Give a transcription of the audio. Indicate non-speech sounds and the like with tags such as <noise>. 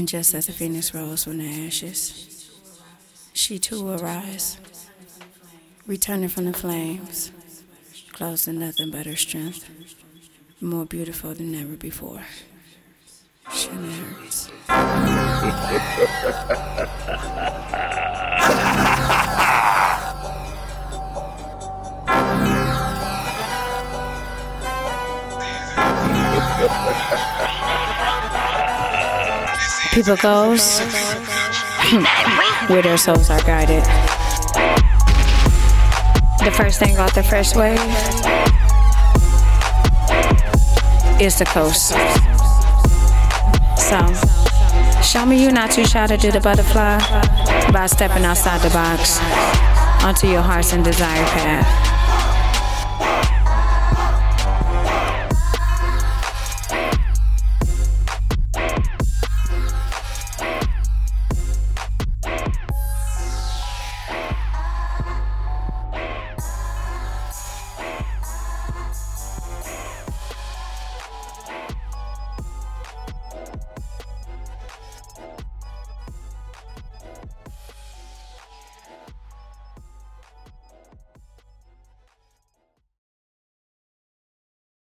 And just as the phoenix rose from the ashes, she too will rise, returning from the flames, clothed in nothing but her strength, more beautiful than ever before. Shana hurts. <laughs> People goes where their souls are guided. The first thing off the fresh wave is the coast. So, show me you're not too shy to do the butterfly by stepping outside the box onto your heart's and desire path.